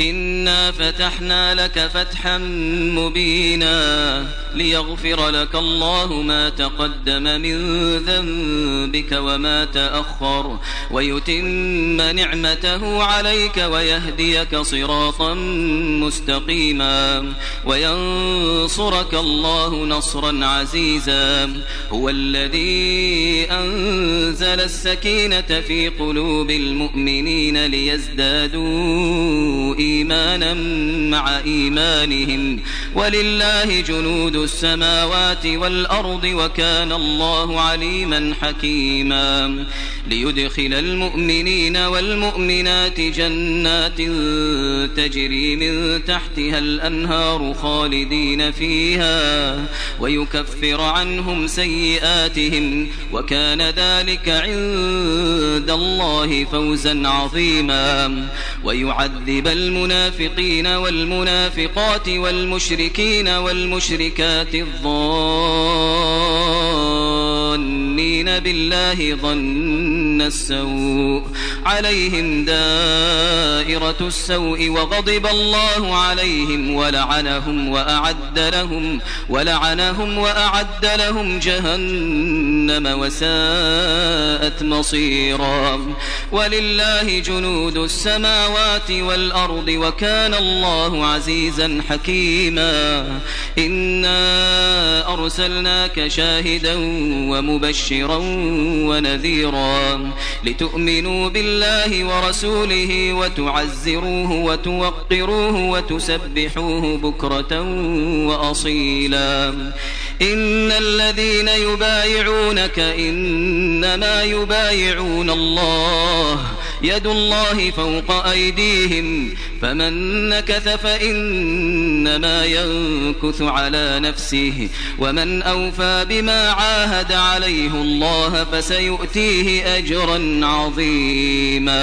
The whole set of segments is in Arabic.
إنا فتحنا لك فتحا مبينا ليغفر لك الله ما تقدم من ذنبك وما تأخر ويتم نعمته عليك ويهديك صراطا مستقيما وينصرك الله نصرا عزيزا هو الذي أنزل السكينة في قلوب المؤمنين ليزدادوا إيمانا مع إيمانهم. ولله جنود السماوات والأرض وكان الله عليما حكيما. ليدخل المؤمنين والمؤمنات جنات تجري من تحتها الأنهار خالدين فيها ويكفر عنهم سيئاتهم وكان ذلك عند الله فوزا عظيما ويعذب المنافقين والمنافقات والمشركين والمشركات الظانين بالله ظن السوء عليهم دائرة السوء وغضب الله عليهم ولعنهم وأعد لهم ولعنهم وأعد لهم جهنم وساءت مصيرا ولله جنود السماوات والأرض وكان الله عزيزا حكيما إنا أرسلناك شاهدا ومبشرا ونذيرا لتؤمنوا بالله ورسوله وتعزروه وتوقروه وتسبحوه بكرة وأصيلا. إن الذين يبايعونك إنما يبايعون الله. يد الله فوق أيديهم فمن نكث فإنما ينكث على نفسه ومن أوفى بما عاهد عليه الله فسيؤتيه أجرا عظيما.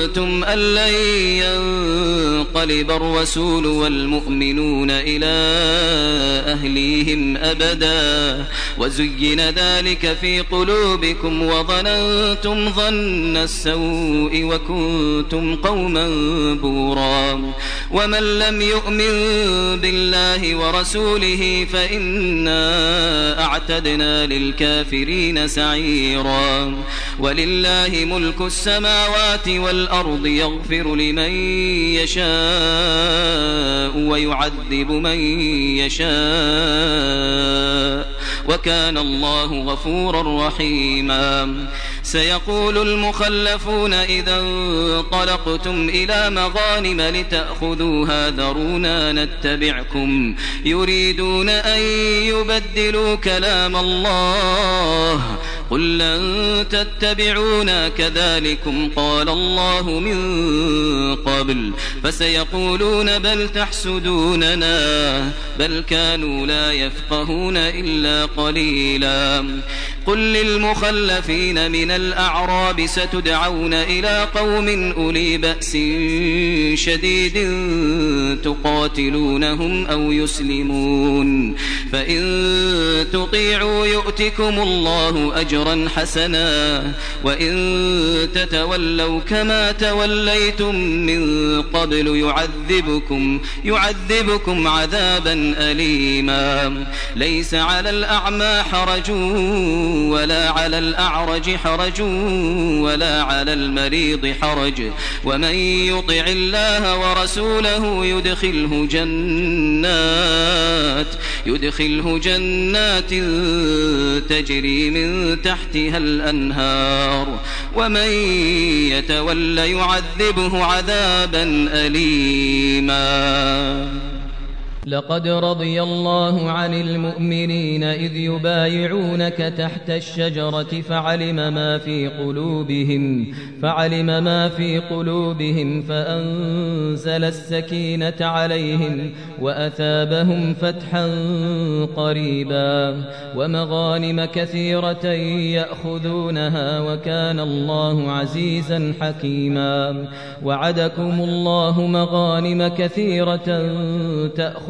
ظننتم أن لن ينقلب الرسول والمؤمنون إلى أهليهم أبدا وزين ذلك في قلوبكم وظننتم ظن السوء وكنتم قوما بورا ومن لم يؤمن بالله ورسوله فإنا أعتدنا للكافرين سعيرا ولله ملك السماوات والأرض الأرض يغفر لمن يشاء ويعذب من يشاء وكان الله غفورا رحيما. سيقول المخلفون إذا انطلقتم إلى مغانم لتأخذوها ذرونا نتبعكم. يريدون أن يبدلوا كلام الله. قل لن تتبعونا كذلكم قال الله من قبل فسيقولون بل تحسدوننا بل كانوا لا يفقهون إلا قليلا قل للمخلفين من الأعراب ستدعون إلى قوم أولي بأس شديد تقاتلونهم أو يسلمون فإن تطيعوا يؤتكم الله أجرا حسنا وإن تتولوا كما توليتم من قبل يعذبكم يعذبكم عذابا أليما ليس على الأعمى حرج ولا على الأعرج حرج ولا على المريض حرج. ومن يطع الله ورسوله يدخله جنات يدخله جنات تجري من تحتها الأنهار. ومن يتول يعذبه عذابا أليما. لقد رضي الله عن المؤمنين إذ يبايعونك تحت الشجرة فعلم ما في قلوبهم فعلم ما في قلوبهم فأنزل السكينة عليهم وأثابهم فتحا قريبا ومغانم كثيرة يأخذونها وكان الله عزيزا حكيما. وعدكم الله مغانم كثيرة تأخذونها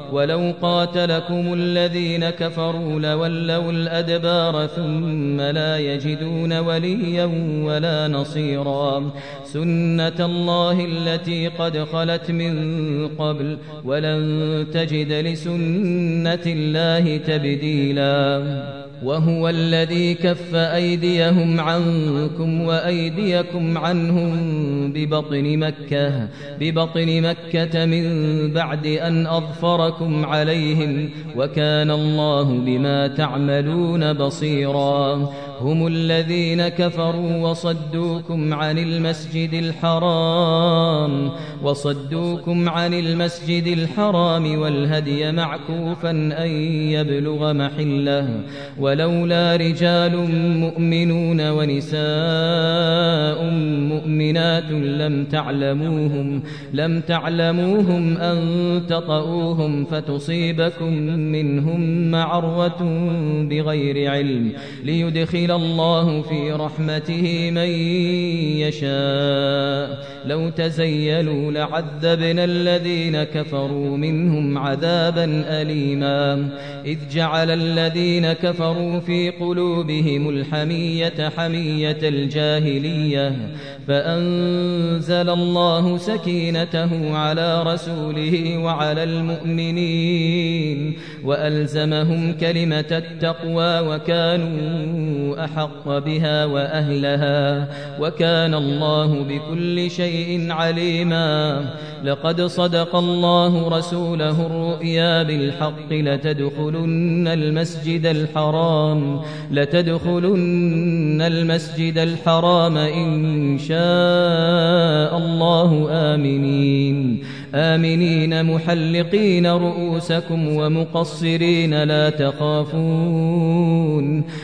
ولو قاتلكم الذين كفروا لولوا الأدبار ثم لا يجدون وليا ولا نصيرا. سنة الله التي قد خلت من قبل ولن تجد لسنة الله تبديلا. وهو الذي كف أيديهم عنكم وأيديكم عنهم ببطن مكة ببطن مكة من بعد أن أظفركم عليهم وكان الله بما تعملون بصيرا هم الذين كفروا وصدوكم عن المسجد الحرام وصدوكم عن المسجد الحرام والهدي معكوفا أن يبلغ محله ولولا رجال مؤمنون ونساء مؤمنات لم تعلموهم لم تعلموهم أن تطؤوهم فتصيبكم منهم معرة بغير علم ليدخل الله في رحمته من يشاء. لو تزيلوا لعذبنا الذين كفروا منهم عذابا أليما. إذ جعل الذين كفروا في قلوبهم الحمية حمية الجاهلية. فأنزل الله سكينته على رسوله وعلى المؤمنين وألزمهم كلمة التقوى وكانوا أحق بها وأهلها وكان الله بكل شيء عليما لقد صدق الله رسوله الرؤيا بالحق لتدخلن المسجد الحرام لتدخلن المسجد الحرام إن شاء الله آمنين. آمنين محلقين رؤوسكم ومقصرين لا تخافون.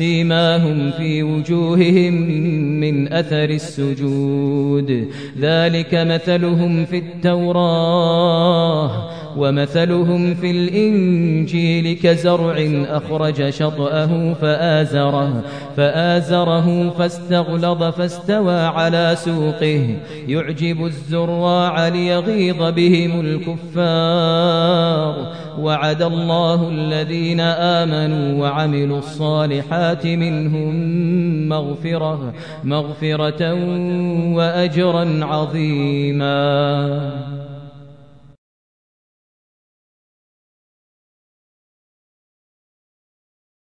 سيماهم في وجوههم من أثر السجود. ذلك مثلهم في التوراة ومثلهم في الإنجيل كزرع أخرج شطأه فآزره, فآزره فاستغلظ فاستوى على سوقه. يعجب الزراع ليغيظ بهم الكفار. وعد الله الذين آمنوا وعملوا الصالحات منهم مغفرة مغفرة وأجرا عظيما.